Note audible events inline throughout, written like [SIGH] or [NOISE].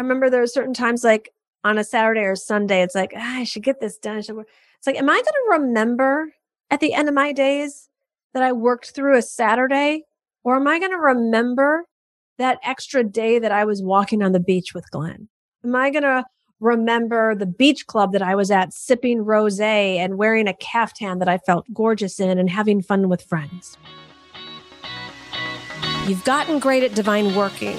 remember there are certain times like on a Saturday or Sunday, it's like, ah, I should get this done. It's like, am I going to remember at the end of my days that I worked through a Saturday? Or am I going to remember that extra day that I was walking on the beach with Glenn? Am I going to remember the beach club that I was at sipping rose and wearing a caftan that I felt gorgeous in and having fun with friends? You've gotten great at divine working,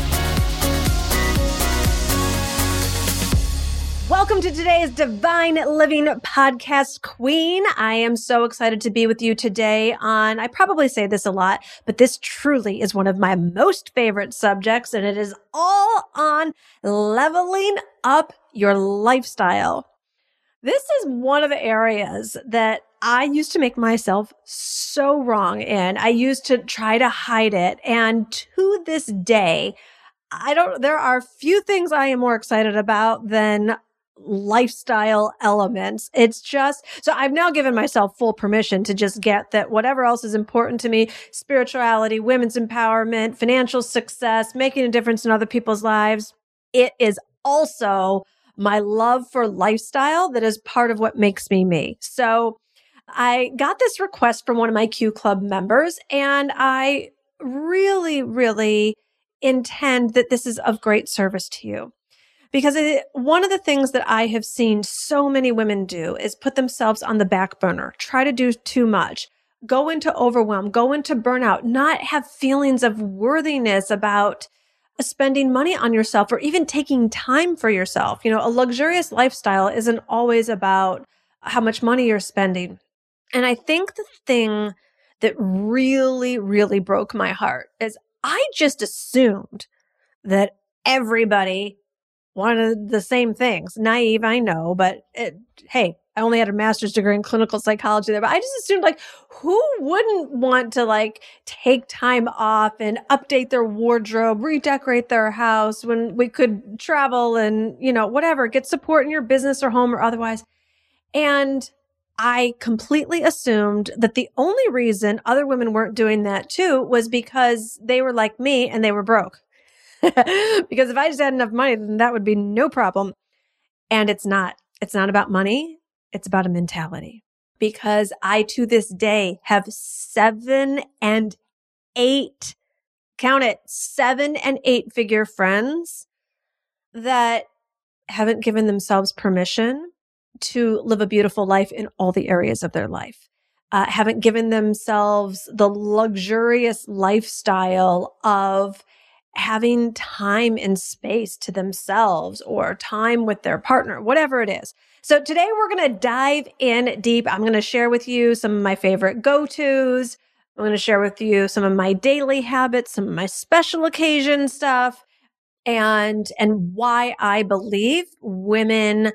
Welcome to today's Divine Living Podcast Queen. I am so excited to be with you today on, I probably say this a lot, but this truly is one of my most favorite subjects, and it is all on leveling up your lifestyle. This is one of the areas that I used to make myself so wrong in. I used to try to hide it. And to this day, I don't, there are few things I am more excited about than lifestyle elements. It's just, so I've now given myself full permission to just get that whatever else is important to me, spirituality, women's empowerment, financial success, making a difference in other people's lives. It is also my love for lifestyle that is part of what makes me me. So I got this request from one of my Q Club members and I really, really intend that this is of great service to you. Because it, one of the things that I have seen so many women do is put themselves on the back burner, try to do too much, go into overwhelm, go into burnout, not have feelings of worthiness about spending money on yourself or even taking time for yourself. You know, a luxurious lifestyle isn't always about how much money you're spending. And I think the thing that really, really broke my heart is I just assumed that everybody wanted the same things. Naive, I know, but it, hey, I only had a master's degree in clinical psychology there, but I just assumed like who wouldn't want to like take time off and update their wardrobe, redecorate their house when we could travel and, you know, whatever, get support in your business or home or otherwise. And I completely assumed that the only reason other women weren't doing that too was because they were like me and they were broke. [LAUGHS] because if I just had enough money, then that would be no problem. And it's not. It's not about money. It's about a mentality. Because I, to this day, have seven and eight, count it, seven and eight figure friends that haven't given themselves permission to live a beautiful life in all the areas of their life. Uh, haven't given themselves the luxurious lifestyle of having time and space to themselves or time with their partner, whatever it is. So today we're going to dive in deep. I'm going to share with you some of my favorite go tos. I'm going to share with you some of my daily habits, some of my special occasion stuff and, and why I believe women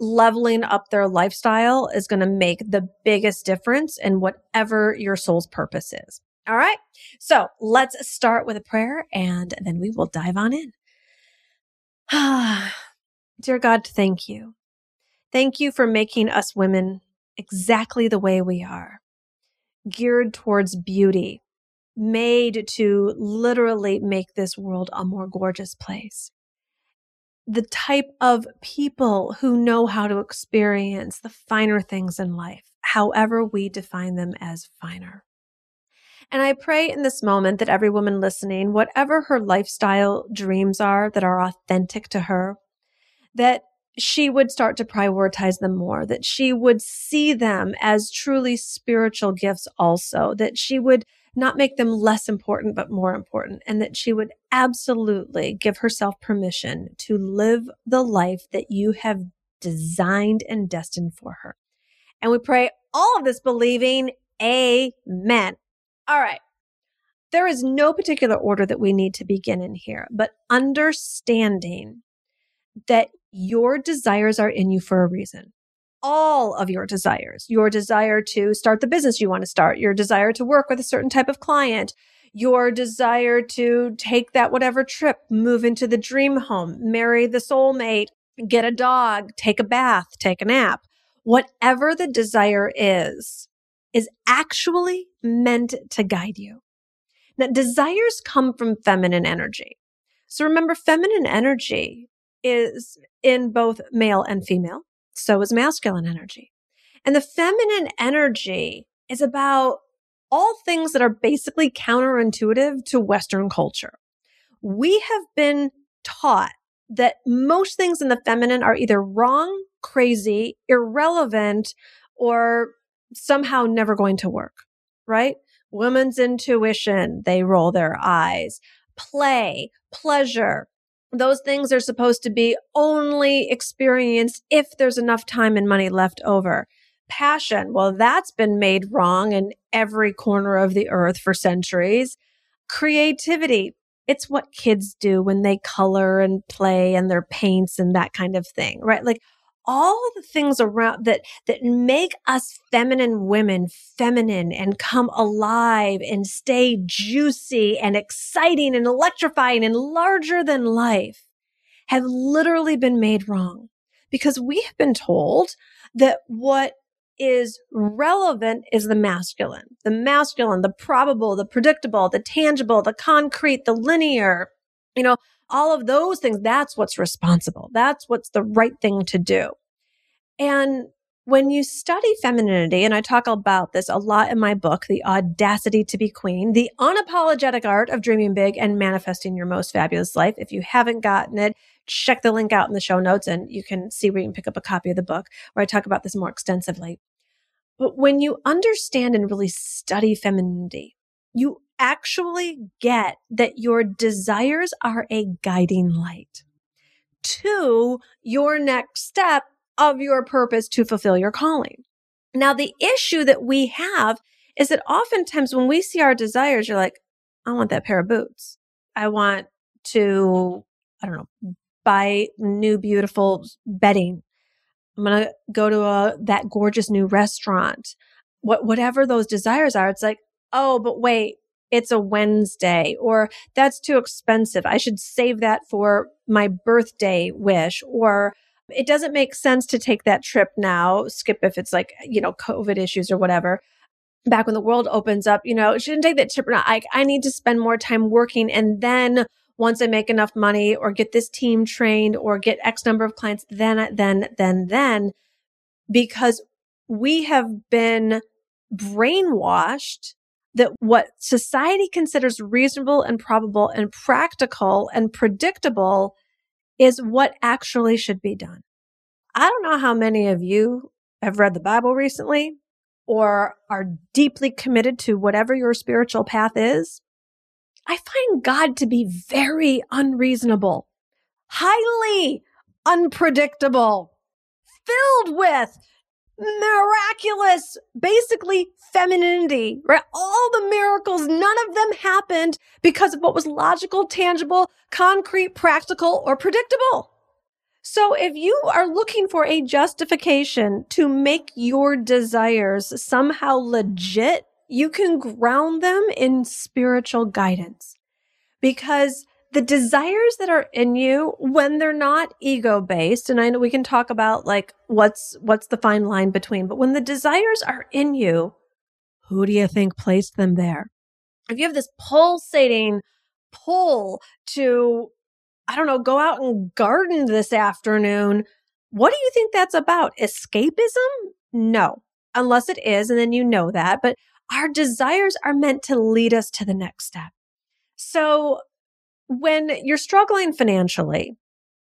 leveling up their lifestyle is going to make the biggest difference in whatever your soul's purpose is. All right. So let's start with a prayer and then we will dive on in. [SIGHS] Dear God, thank you. Thank you for making us women exactly the way we are, geared towards beauty, made to literally make this world a more gorgeous place. The type of people who know how to experience the finer things in life, however we define them as finer. And I pray in this moment that every woman listening, whatever her lifestyle dreams are that are authentic to her, that she would start to prioritize them more, that she would see them as truly spiritual gifts also, that she would not make them less important, but more important, and that she would absolutely give herself permission to live the life that you have designed and destined for her. And we pray all of this believing, Amen. All right. There is no particular order that we need to begin in here, but understanding that your desires are in you for a reason. all of your desires, your desire to start the business you want to start, your desire to work with a certain type of client, your desire to take that whatever trip, move into the dream home, marry the soulmate, get a dog, take a bath, take a nap. Whatever the desire is, is actually meant to guide you. Now, desires come from feminine energy. So remember, feminine energy is in both male and female. So is masculine energy. And the feminine energy is about all things that are basically counterintuitive to Western culture. We have been taught that most things in the feminine are either wrong, crazy, irrelevant, or somehow never going to work, right? Women's intuition, they roll their eyes. Play, pleasure, those things are supposed to be only experienced if there's enough time and money left over. Passion, well, that's been made wrong in every corner of the earth for centuries. Creativity, it's what kids do when they color and play and their paints and that kind of thing, right? Like all the things around that that make us feminine women feminine and come alive and stay juicy and exciting and electrifying and larger than life have literally been made wrong. Because we have been told that what is relevant is the masculine, the masculine, the probable, the predictable, the tangible, the concrete, the linear, you know, all of those things. That's what's responsible. That's what's the right thing to do. And when you study femininity, and I talk about this a lot in my book, The Audacity to Be Queen, the unapologetic art of dreaming big and manifesting your most fabulous life. If you haven't gotten it, check the link out in the show notes and you can see where you can pick up a copy of the book where I talk about this more extensively. But when you understand and really study femininity, you actually get that your desires are a guiding light to your next step of your purpose to fulfill your calling. Now, the issue that we have is that oftentimes when we see our desires, you're like, I want that pair of boots. I want to, I don't know, buy new beautiful bedding. I'm going to go to a, that gorgeous new restaurant. What, whatever those desires are, it's like, oh, but wait, it's a Wednesday or that's too expensive. I should save that for my birthday wish or it doesn't make sense to take that trip now, skip if it's like, you know, COVID issues or whatever. Back when the world opens up, you know, shouldn't take that trip now. I, I need to spend more time working. And then once I make enough money or get this team trained or get X number of clients, then, then, then, then, because we have been brainwashed that what society considers reasonable and probable and practical and predictable is what actually should be done. I don't know how many of you have read the Bible recently or are deeply committed to whatever your spiritual path is. I find God to be very unreasonable, highly unpredictable, filled with miraculous, basically femininity, right? All the miracles, none of them happened because of what was logical, tangible, concrete, practical, or predictable. So if you are looking for a justification to make your desires somehow legit, you can ground them in spiritual guidance because the desires that are in you when they're not ego based and i know we can talk about like what's what's the fine line between but when the desires are in you who do you think placed them there? If you have this pulsating pull to i don't know go out and garden this afternoon what do you think that's about? Escapism? No unless it is and then you know that but our desires are meant to lead us to the next step. So when you're struggling financially,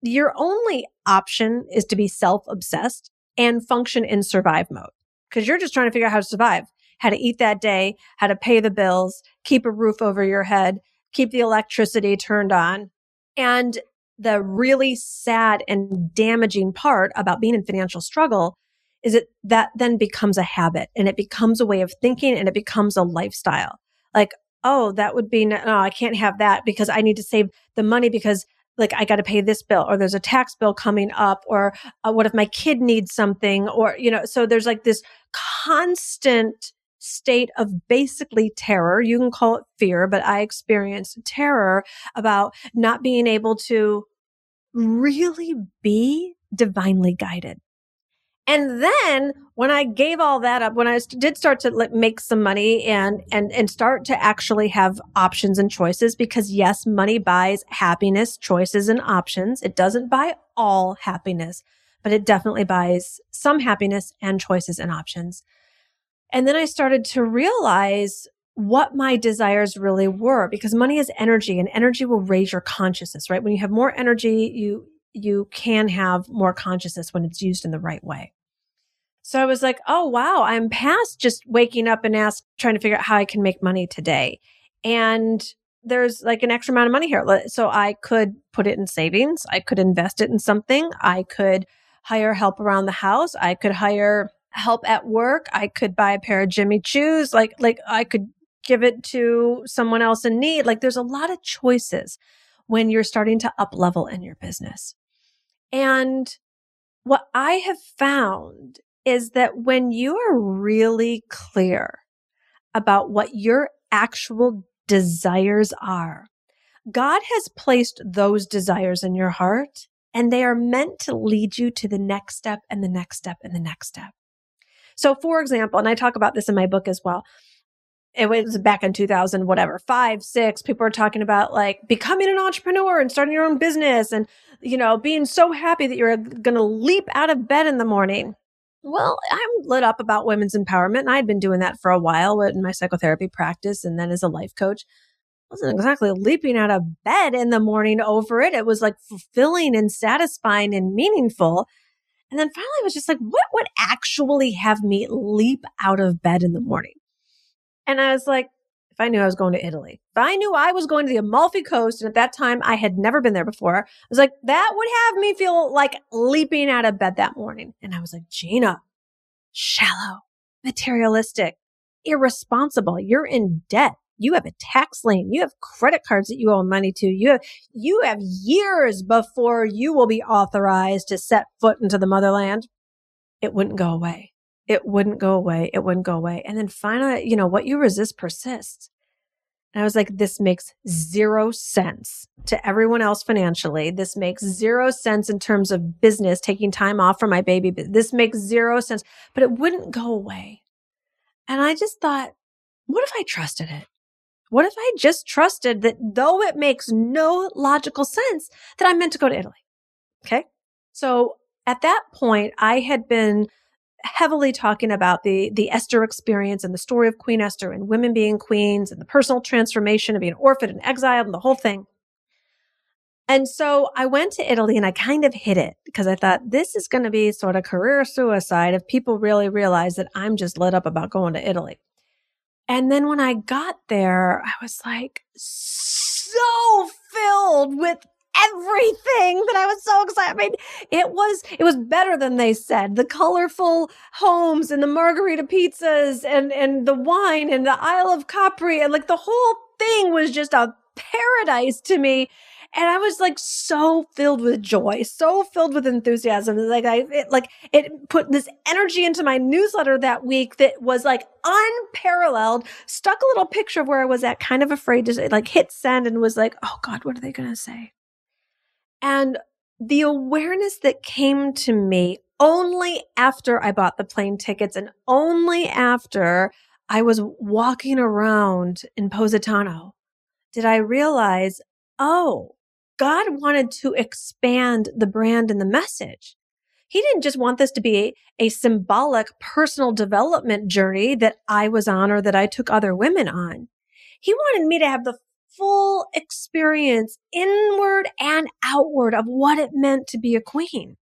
your only option is to be self obsessed and function in survive mode because you're just trying to figure out how to survive, how to eat that day, how to pay the bills, keep a roof over your head, keep the electricity turned on. And the really sad and damaging part about being in financial struggle is that that then becomes a habit and it becomes a way of thinking and it becomes a lifestyle. Like, oh, that would be, no, I can't have that because I need to save the money because like I got to pay this bill or there's a tax bill coming up or uh, what if my kid needs something or you know so there's like this constant state of basically terror. You can call it fear but I experienced terror about not being able to really be divinely guided and then when I gave all that up, when I did start to make some money and, and, and start to actually have options and choices, because yes, money buys happiness, choices and options. It doesn't buy all happiness, but it definitely buys some happiness and choices and options. And then I started to realize what my desires really were because money is energy and energy will raise your consciousness, right? When you have more energy, you, you can have more consciousness when it's used in the right way. So I was like, oh, wow, I'm past just waking up and ask, trying to figure out how I can make money today. And there's like an extra amount of money here. So I could put it in savings. I could invest it in something. I could hire help around the house. I could hire help at work. I could buy a pair of Jimmy Choos. Like, like I could give it to someone else in need. Like there's a lot of choices when you're starting to up level in your business. And what I have found is that when you are really clear about what your actual desires are, God has placed those desires in your heart and they are meant to lead you to the next step and the next step and the next step. So, for example, and I talk about this in my book as well. It was back in 2000, whatever, five, six, people were talking about like becoming an entrepreneur and starting your own business and, you know, being so happy that you're going to leap out of bed in the morning. Well, I'm lit up about women's empowerment, and I'd been doing that for a while in my psychotherapy practice and then as a life coach. I wasn't exactly leaping out of bed in the morning over it. It was like fulfilling and satisfying and meaningful. And then finally, I was just like, what would actually have me leap out of bed in the morning? And I was like, if I knew I was going to Italy, if I knew I was going to the Amalfi Coast, and at that time I had never been there before, I was like, that would have me feel like leaping out of bed that morning. And I was like, Gina, shallow, materialistic, irresponsible. You're in debt. You have a tax lien. You have credit cards that you owe money to. You have, you have years before you will be authorized to set foot into the motherland. It wouldn't go away it wouldn't go away. It wouldn't go away. And then finally, you know, what you resist persists. And I was like, this makes zero sense to everyone else financially. This makes zero sense in terms of business, taking time off for my baby. This makes zero sense, but it wouldn't go away. And I just thought, what if I trusted it? What if I just trusted that though it makes no logical sense that I'm meant to go to Italy? Okay. So at that point, I had been heavily talking about the, the Esther experience and the story of Queen Esther and women being queens and the personal transformation of being orphaned and exiled and the whole thing. And so I went to Italy and I kind of hit it because I thought this is going to be sort of career suicide if people really realize that I'm just lit up about going to Italy. And then when I got there, I was like so filled with everything that I was so excited. I mean, it was it was better than they said. The colorful homes and the margarita pizzas and and the wine and the Isle of Capri and like the whole thing was just a paradise to me. And I was like so filled with joy, so filled with enthusiasm. Like I, it, like it put this energy into my newsletter that week that was like unparalleled. Stuck a little picture of where I was at, kind of afraid to like hit send and was like, oh God, what are they to say? And the awareness that came to me only after I bought the plane tickets and only after I was walking around in Positano did I realize, oh, God wanted to expand the brand and the message. He didn't just want this to be a, symbolic personal development journey that I was on or that I took other women on. He wanted me to have the full experience inward and outward of what it meant to be a queen.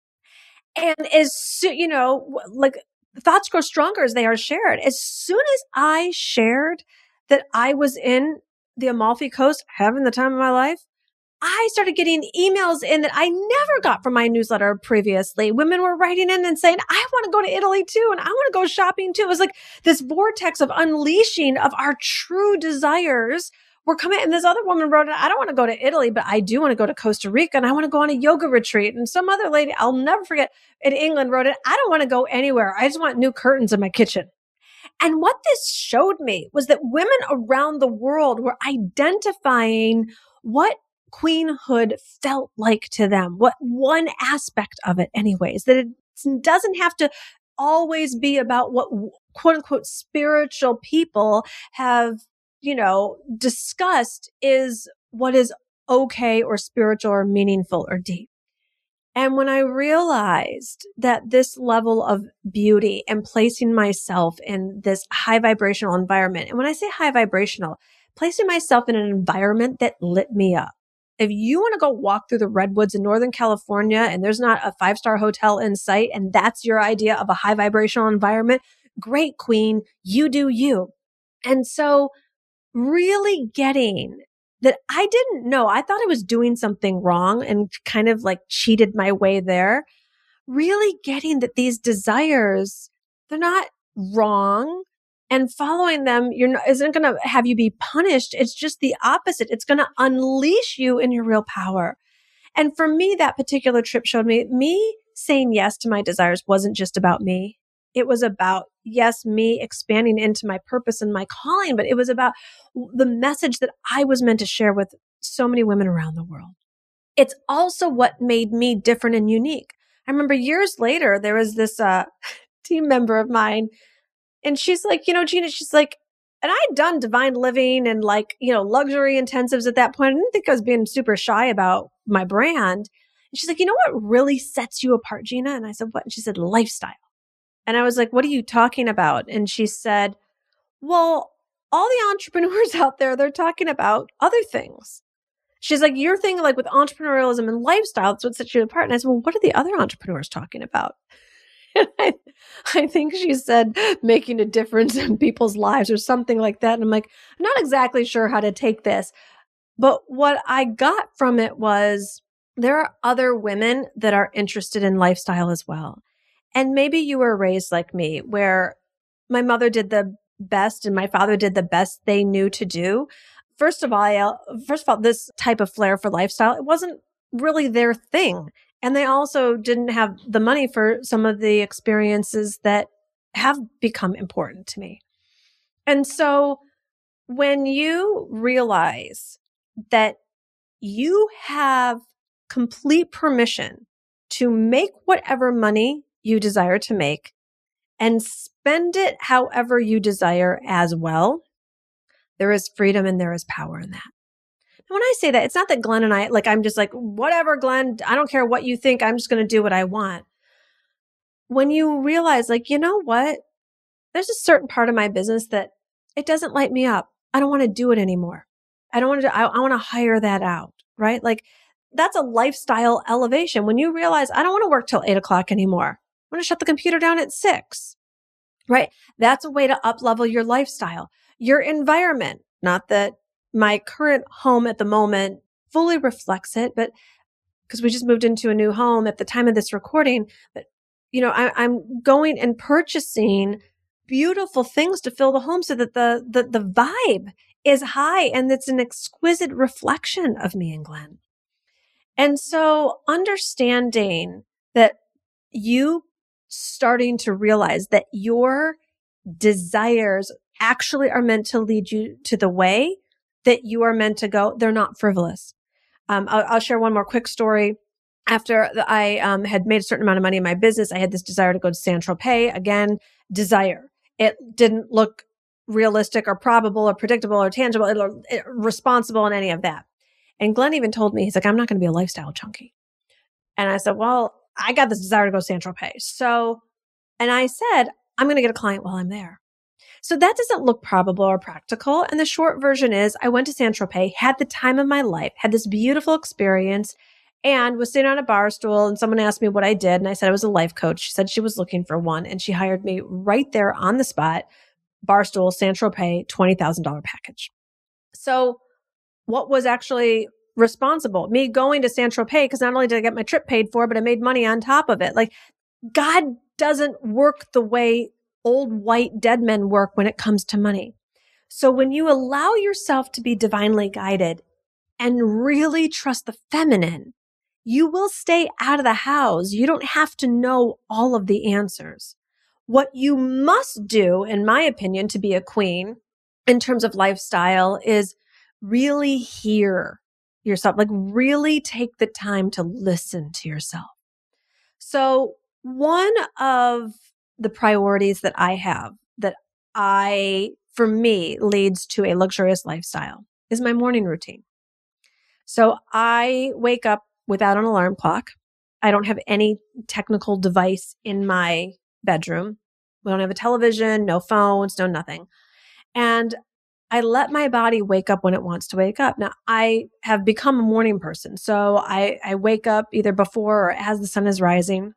And as you know, like thoughts grow stronger as they are shared. As soon as I shared that I was in the Amalfi Coast having the time of my life, I started getting emails in that I never got from my newsletter previously. Women were writing in and saying, I want to go to Italy too. And I want to go shopping too. It was like this vortex of unleashing of our true desires we're coming. And this other woman wrote, I don't want to go to Italy, but I do want to go to Costa Rica and I want to go on a yoga retreat. And some other lady, I'll never forget in England wrote it, I don't want to go anywhere. I just want new curtains in my kitchen. And what this showed me was that women around the world were identifying what queenhood felt like to them, what one aspect of it, anyways, that it doesn't have to always be about what quote unquote spiritual people have, you know, discussed is what is okay or spiritual or meaningful or deep. And when I realized that this level of beauty and placing myself in this high vibrational environment, and when I say high vibrational, placing myself in an environment that lit me up. If you want to go walk through the redwoods in Northern California and there's not a five star hotel in sight and that's your idea of a high vibrational environment, great queen, you do you. And so really getting that I didn't know. I thought I was doing something wrong and kind of like cheated my way there. Really getting that these desires, they're not wrong and following them you're not, isn't going to have you be punished. It's just the opposite. It's going to unleash you in your real power. And for me, that particular trip showed me me saying yes to my desires wasn't just about me. It was about, yes, me expanding into my purpose and my calling, but it was about the message that I was meant to share with so many women around the world. It's also what made me different and unique. I remember years later, there was this uh, [LAUGHS] team member of mine and she's like, you know, Gina, she's like, and I had done divine living and like, you know, luxury intensives at that point. I didn't think I was being super shy about my brand. And she's like, you know what really sets you apart, Gina? And I said, what? And she said, lifestyle. And I was like, what are you talking about? And she said, well, all the entrepreneurs [LAUGHS] out there, they're talking about other things. She's like, you're thinking like with entrepreneurialism and lifestyle, that's what sets you apart. And I said, well, what are the other entrepreneurs talking about? [LAUGHS] I, I think she said making a difference in people's lives or something like that. And I'm like, I'm not exactly sure how to take this. But what I got from it was there are other women that are interested in lifestyle as well. And maybe you were raised like me, where my mother did the best and my father did the best they knew to do. First of all, first of all, this type of flair for lifestyle, it wasn't really their thing. And they also didn't have the money for some of the experiences that have become important to me. And so when you realize that you have complete permission to make whatever money you desire to make and spend it however you desire as well, there is freedom and there is power in that when I say that, it's not that Glenn and I, like, I'm just like, whatever, Glenn, I don't care what you think. I'm just going to do what I want. When you realize, like, you know what? There's a certain part of my business that it doesn't light me up. I don't want to do it anymore. I don't want to, I, I want to hire that out, right? Like, that's a lifestyle elevation. When you realize, I don't want to work till eight o'clock anymore. I want to shut the computer down at six, right? That's a way to up level your lifestyle, your environment. Not that my current home at the moment fully reflects it, but because we just moved into a new home at the time of this recording, but you know, I, am going and purchasing beautiful things to fill the home so that the, the, the vibe is high and it's an exquisite reflection of me and Glenn. And so understanding that you starting to realize that your desires actually are meant to lead you to the way that you are meant to go. They're not frivolous. Um, I'll, I'll, share one more quick story. After I um, had made a certain amount of money in my business, I had this desire to go to San Tropez. Again, desire. It didn't look realistic or probable or predictable or tangible, or, or responsible in any of that. And Glenn even told me, he's like, I'm not going to be a lifestyle junkie. And I said, well, I got this desire to go to San Tropez. So, and I said, I'm going to get a client while I'm there. So that doesn't look probable or practical. And the short version is I went to San Tropez, had the time of my life, had this beautiful experience and was sitting on a bar stool and someone asked me what I did. And I said I was a life coach. She said she was looking for one and she hired me right there on the spot, Barstool, San Tropez, $20,000 package. So what was actually responsible? Me going to San Tropez because not only did I get my trip paid for, but I made money on top of it. Like God doesn't work the way old white dead men work when it comes to money. So when you allow yourself to be divinely guided and really trust the feminine, you will stay out of the house. You don't have to know all of the answers. What you must do, in my opinion, to be a queen in terms of lifestyle is really hear yourself, like really take the time to listen to yourself. So one of the priorities that I have that I, for me, leads to a luxurious lifestyle is my morning routine. So I wake up without an alarm clock. I don't have any technical device in my bedroom. We don't have a television, no phones, no nothing. And I let my body wake up when it wants to wake up. Now I have become a morning person. So I, I wake up either before or as the sun is rising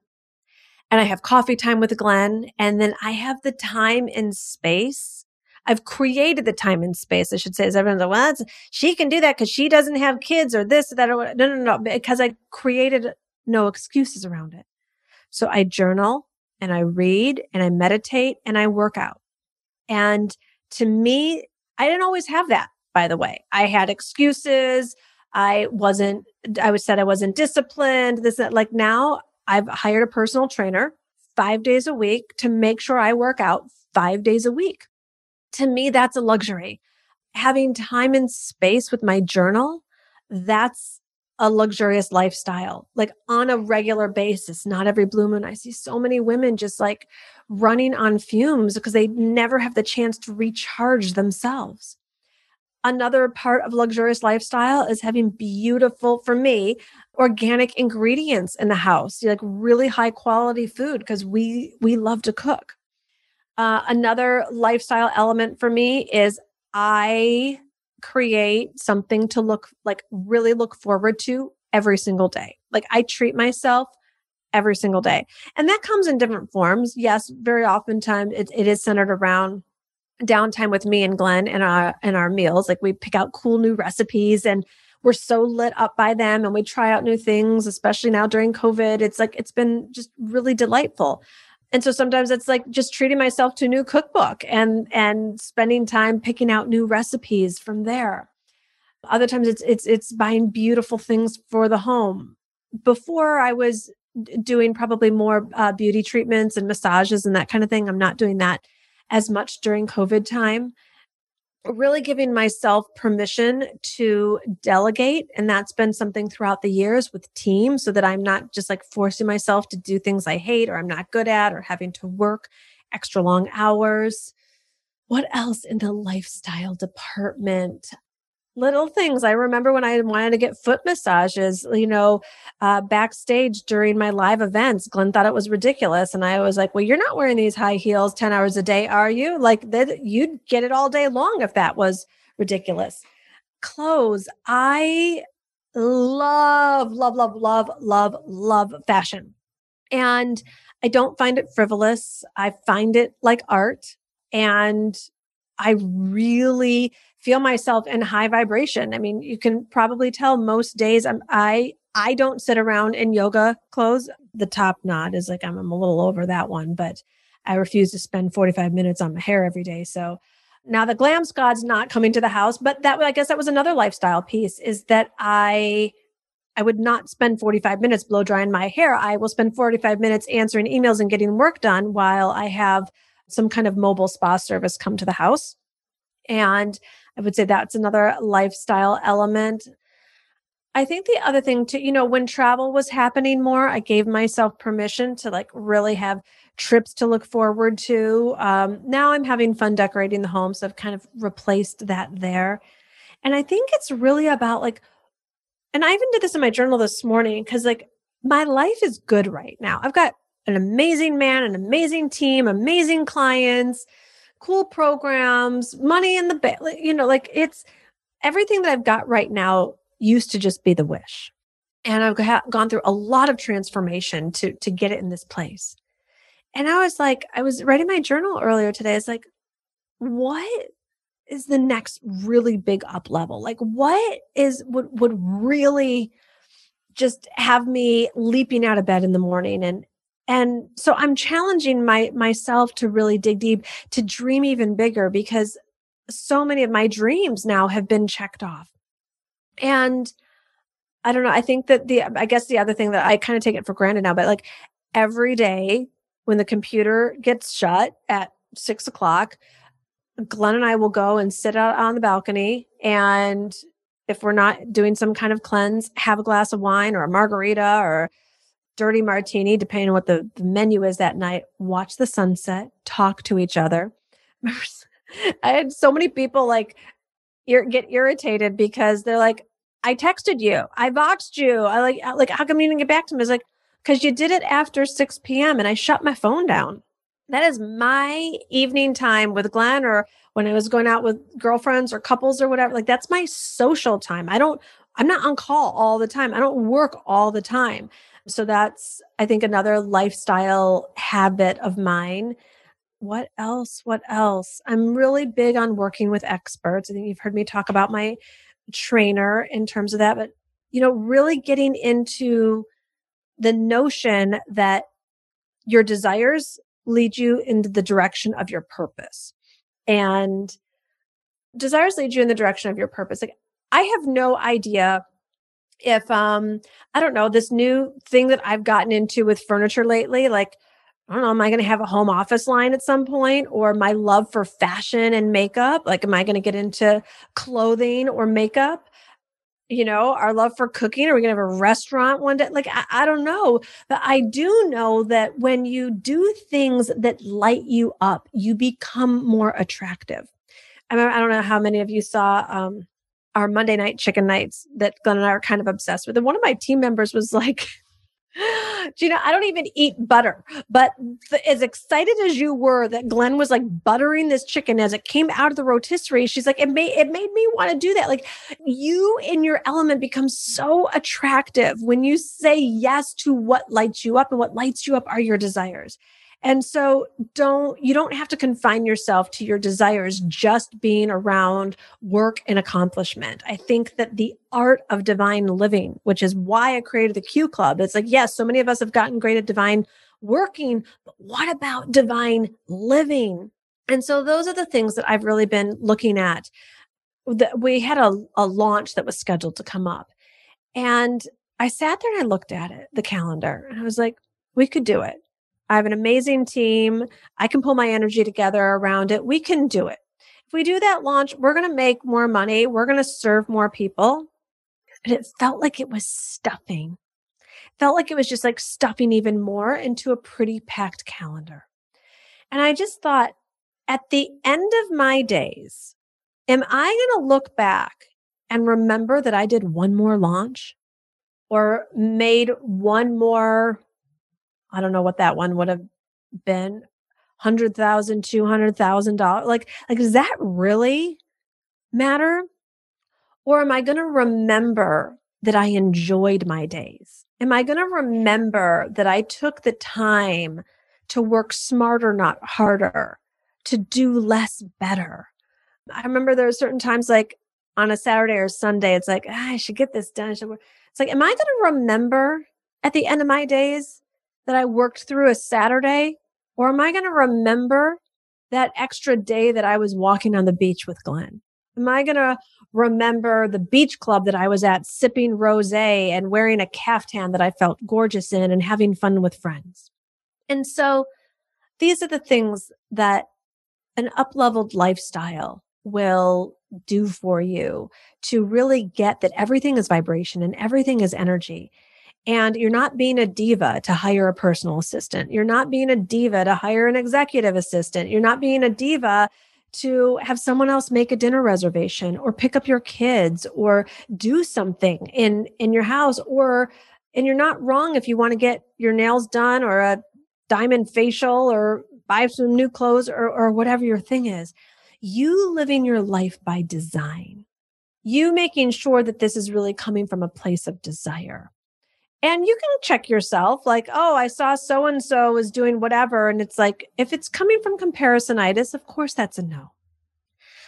and I have coffee time with Glenn. And then I have the time and space. I've created the time and space, I should say, is everyone's like, well, she can do that because she doesn't have kids or this or that or what. No, no, no, because I created no excuses around it. So I journal and I read and I meditate and I work out. And to me, I didn't always have that, by the way. I had excuses. I wasn't, I was said I wasn't disciplined. This, that, like now I've hired a personal trainer five days a week to make sure I work out five days a week. To me, that's a luxury. Having time and space with my journal, that's a luxurious lifestyle, like on a regular basis, not every blue moon. I see so many women just like running on fumes because they never have the chance to recharge themselves. Another part of luxurious lifestyle is having beautiful, for me, organic ingredients in the house, like really high quality food because we we love to cook. Uh, another lifestyle element for me is I create something to look like really look forward to every single day. Like I treat myself every single day. And that comes in different forms. Yes, very oftentimes it, it is centered around downtime with me and Glenn and our and our meals. Like we pick out cool new recipes and we're so lit up by them and we try out new things, especially now during COVID. It's like it's been just really delightful. And so sometimes it's like just treating myself to a new cookbook and and spending time picking out new recipes from there. Other times it's it's it's buying beautiful things for the home. Before I was doing probably more uh, beauty treatments and massages and that kind of thing. I'm not doing that as much during COVID time. Really giving myself permission to delegate. And that's been something throughout the years with teams so that I'm not just like forcing myself to do things I hate or I'm not good at or having to work extra long hours. What else in the lifestyle department? Little things. I remember when I wanted to get foot massages, you know, uh, backstage during my live events, Glenn thought it was ridiculous. And I was like, well, you're not wearing these high heels 10 hours a day, are you? Like that you'd get it all day long if that was ridiculous. Clothes. I love, love, love, love, love, love fashion. And I don't find it frivolous. I find it like art. And I really feel myself in high vibration. I mean, you can probably tell most days I'm, I, I don't sit around in yoga clothes. The top knot is like, I'm, I'm a little over that one, but I refuse to spend 45 minutes on my hair every day. So now the glam squad's not coming to the house, but that, I guess that was another lifestyle piece is that I, I would not spend 45 minutes blow drying my hair. I will spend 45 minutes answering emails and getting work done while I have some kind of mobile spa service come to the house. And I would say that's another lifestyle element. I think the other thing too, you know, when travel was happening more, I gave myself permission to like really have trips to look forward to. Um, now I'm having fun decorating the home. So I've kind of replaced that there. And I think it's really about like, and I even did this in my journal this morning because like my life is good right now. I've got an amazing man, an amazing team, amazing clients, cool programs, money in the bank. You know, like it's everything that I've got right now used to just be the wish. And I've ha- gone through a lot of transformation to to get it in this place. And I was like, I was writing my journal earlier today. It's like, what is the next really big up level? Like, what is would would really just have me leaping out of bed in the morning and and so i'm challenging my myself to really dig deep to dream even bigger because so many of my dreams now have been checked off. And I don't know. I think that the, I guess the other thing that I kind of take it for granted now, but like every day when the computer gets shut at six o'clock, Glenn and I will go and sit out on the balcony. And if we're not doing some kind of cleanse, have a glass of wine or a margarita or dirty martini, depending on what the, the menu is that night, watch the sunset, talk to each other. [LAUGHS] I had so many people like ir- get irritated because they're like, I texted you, I Voxed you. I like, uh, like, how come you didn't get back to me? It's like, because you did it after 6 p.m. and I shut my phone down. That is my evening time with Glenn or when I was going out with girlfriends or couples or whatever. Like that's my social time. I don't, I'm not on call all the time. I don't work all the time. So that's, I think, another lifestyle habit of mine. What else? What else? I'm really big on working with experts. I think you've heard me talk about my trainer in terms of that, but you know, really getting into the notion that your desires lead you into the direction of your purpose. And desires lead you in the direction of your purpose. Like I have no idea if um I don't know, this new thing that I've gotten into with furniture lately, like I don't know, am I going to have a home office line at some point or my love for fashion and makeup? Like, am I going to get into clothing or makeup? you know, our love for cooking? Are we going to have a restaurant one day? Like, I, I, don't know. But I do know that when you do things that light you up, you become more attractive. I, I don't know how many of you saw um, our Monday night chicken nights that Glenn and I are kind of obsessed with. And one of my team members was like, [LAUGHS] Gina, I don't even eat butter, but the, as excited as you were that Glenn was like buttering this chicken as it came out of the rotisserie, she's like, it made it made me want to do that. Like you in your element becomes so attractive when you say yes to what lights you up, and what lights you up are your desires. And so don't, you don't have to confine yourself to your desires just being around work and accomplishment. I think that the art of divine living, which is why I created the Q Club, it's like, yes, so many of us have gotten great at divine working, but what about divine living? And so those are the things that I've really been looking at. That we had a, a launch that was scheduled to come up. And I sat there and I looked at it, the calendar, and I was like, we could do it. I have an amazing team. I can pull my energy together around it. We can do it. If we do that launch, we're going to make more money. We're going to serve more people. And it felt like it was stuffing. It felt like it was just like stuffing even more into a pretty packed calendar. And I just thought at the end of my days, am I going to look back and remember that I did one more launch or made one more I don't know what that one would have been. Hundred thousand, two hundred thousand dollars. Like, like, does that really matter? Or am I going to remember that I enjoyed my days? Am I going to remember that I took the time to work smarter, not harder, to do less better? I remember there are certain times like on a Saturday or Sunday, it's like, ah, I should get this done. It's like, am I going to remember at the end of my days that I worked through a Saturday? Or am I going to remember that extra day that I was walking on the beach with Glenn? Am I going to remember the beach club that I was at sipping rose and wearing a caftan that I felt gorgeous in and having fun with friends? And so these are the things that an up-leveled lifestyle will do for you to really get that everything is vibration and everything is energy and you're not being a diva to hire a personal assistant. You're not being a diva to hire an executive assistant. You're not being a diva to have someone else make a dinner reservation or pick up your kids or do something in in your house or and you're not wrong if you want to get your nails done or a diamond facial or buy some new clothes or or whatever your thing is. You living your life by design. You making sure that this is really coming from a place of desire. And you can check yourself like, oh, I saw so and so was doing whatever. And it's like, if it's coming from comparisonitis, of course that's a no.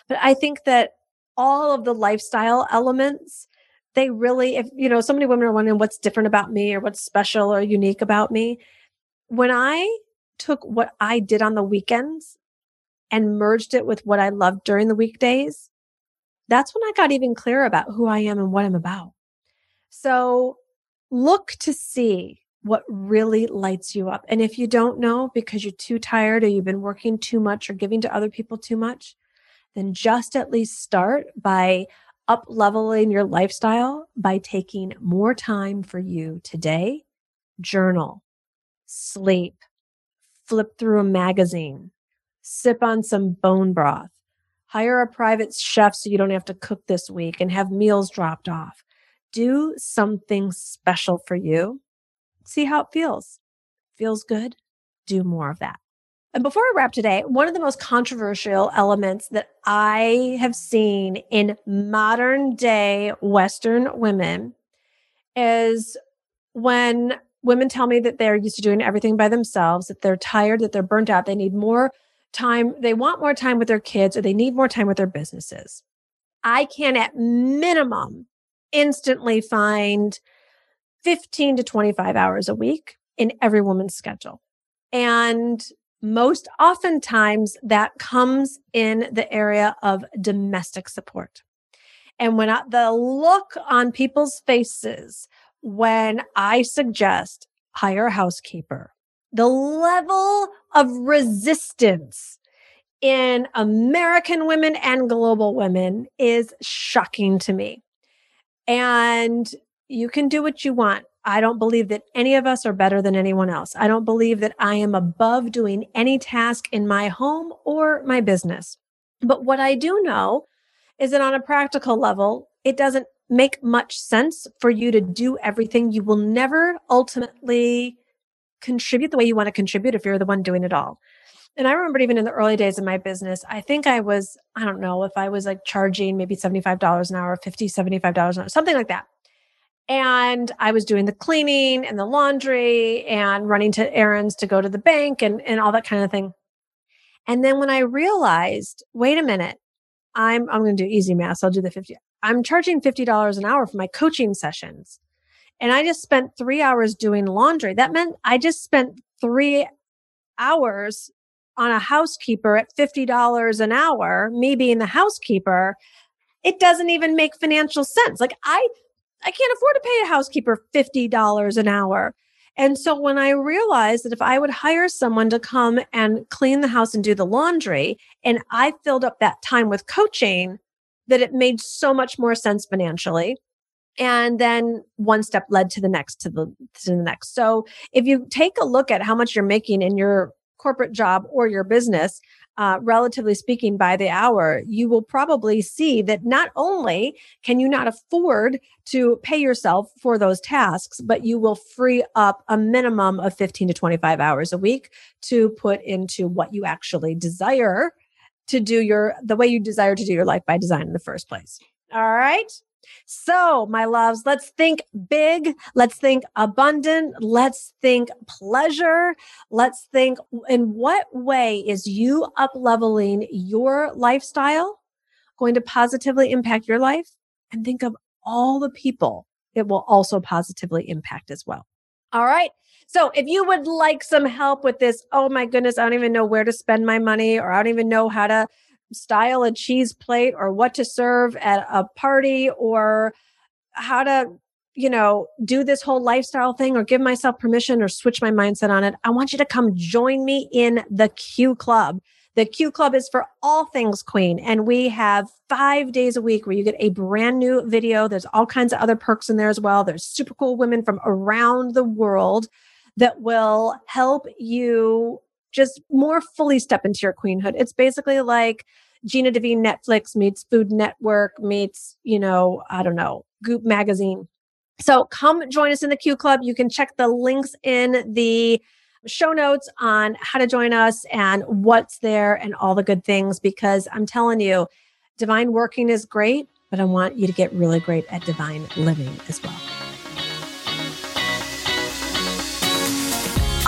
But I think that all of the lifestyle elements, they really, if, you know, so many women are wondering what's different about me or what's special or unique about me. When I took what I did on the weekends and merged it with what I loved during the weekdays, that's when I got even clearer about who I am and what I'm about. So look to see what really lights you up. And if you don't know because you're too tired or you've been working too much or giving to other people too much, then just at least start by up leveling your lifestyle by taking more time for you today. Journal, sleep, flip through a magazine, sip on some bone broth, hire a private chef so you don't have to cook this week and have meals dropped off. Do something special for you. See how it feels. Feels good? Do more of that. And before I wrap today, one of the most controversial elements that I have seen in modern day Western women is when women tell me that they're used to doing everything by themselves, that they're tired, that they're burnt out, they need more time, they want more time with their kids, or they need more time with their businesses. I can at minimum instantly find 15 to 25 hours a week in every woman's schedule. And most oftentimes that comes in the area of domestic support. And when I, the look on people's faces when I suggest hire a housekeeper, the level of resistance in American women and global women is shocking to me. And you can do what you want. I don't believe that any of us are better than anyone else. I don't believe that I am above doing any task in my home or my business. But what I do know is that on a practical level, it doesn't make much sense for you to do everything. You will never ultimately contribute the way you want to contribute if you're the one doing it all. And I remember even in the early days of my business, I think I was, I don't know if I was like charging maybe $75 an hour, $50, $75 an hour, something like that. And I was doing the cleaning and the laundry and running to errands to go to the bank and, and all that kind of thing. And then when I realized, wait a minute, I'm, I'm going to do easy math. So I'll do the 50. I'm charging $50 an hour for my coaching sessions. And I just spent three hours doing laundry. That meant I just spent three hours on a housekeeper at $50 an hour, me being the housekeeper. It doesn't even make financial sense. Like I I can't afford to pay a housekeeper $50 an hour. And so when I realized that if I would hire someone to come and clean the house and do the laundry, and I filled up that time with coaching, that it made so much more sense financially. And then one step led to the next, to the, to the next. So if you take a look at how much you're making in your corporate job or your business, uh, relatively speaking, by the hour, you will probably see that not only can you not afford to pay yourself for those tasks, but you will free up a minimum of 15 to 25 hours a week to put into what you actually desire to do your, the way you desire to do your life by design in the first place. All right. So, my loves, let's think big. Let's think abundant. Let's think pleasure. Let's think in what way is you up leveling your lifestyle going to positively impact your life? And think of all the people it will also positively impact as well. All right. So if you would like some help with this, oh my goodness, I don't even know where to spend my money or I don't even know how to style a cheese plate or what to serve at a party or how to you know do this whole lifestyle thing or give myself permission or switch my mindset on it. I want you to come join me in the q club. The q club is for all things queen. And we have five days a week where you get a brand new video. There's all kinds of other perks in there as well. There's super cool women from around the world that will help you just more fully step into your queenhood. It's basically like Gina DeVee Netflix meets Food Network meets, you know, I don't know, Goop magazine. So come join us in the Q Club. You can check the links in the show notes on how to join us and what's there and all the good things because I'm telling you, divine working is great, but I want you to get really great at divine living as well.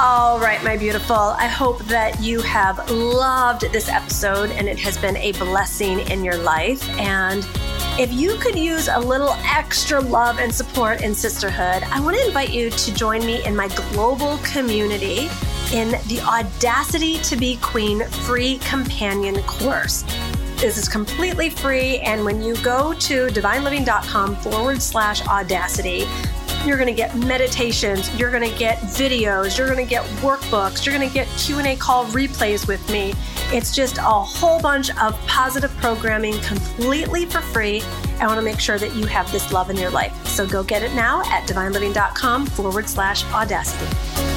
All right, my beautiful. I hope that you have loved this episode and it has been a blessing in your life. And if you could use a little extra love and support in sisterhood, I want to invite you to join me in my global community in the Audacity to Be Queen free companion course. This is completely free. And when you go to divineliving.com forward slash audacity, you're going to get meditations, you're going to get videos, you're going to get workbooks, you're going to get Q&A call replays with me. It's just a whole bunch of positive programming completely for free. I want to make sure that you have this love in your life. So go get it now at divineliving.com forward slash audacity.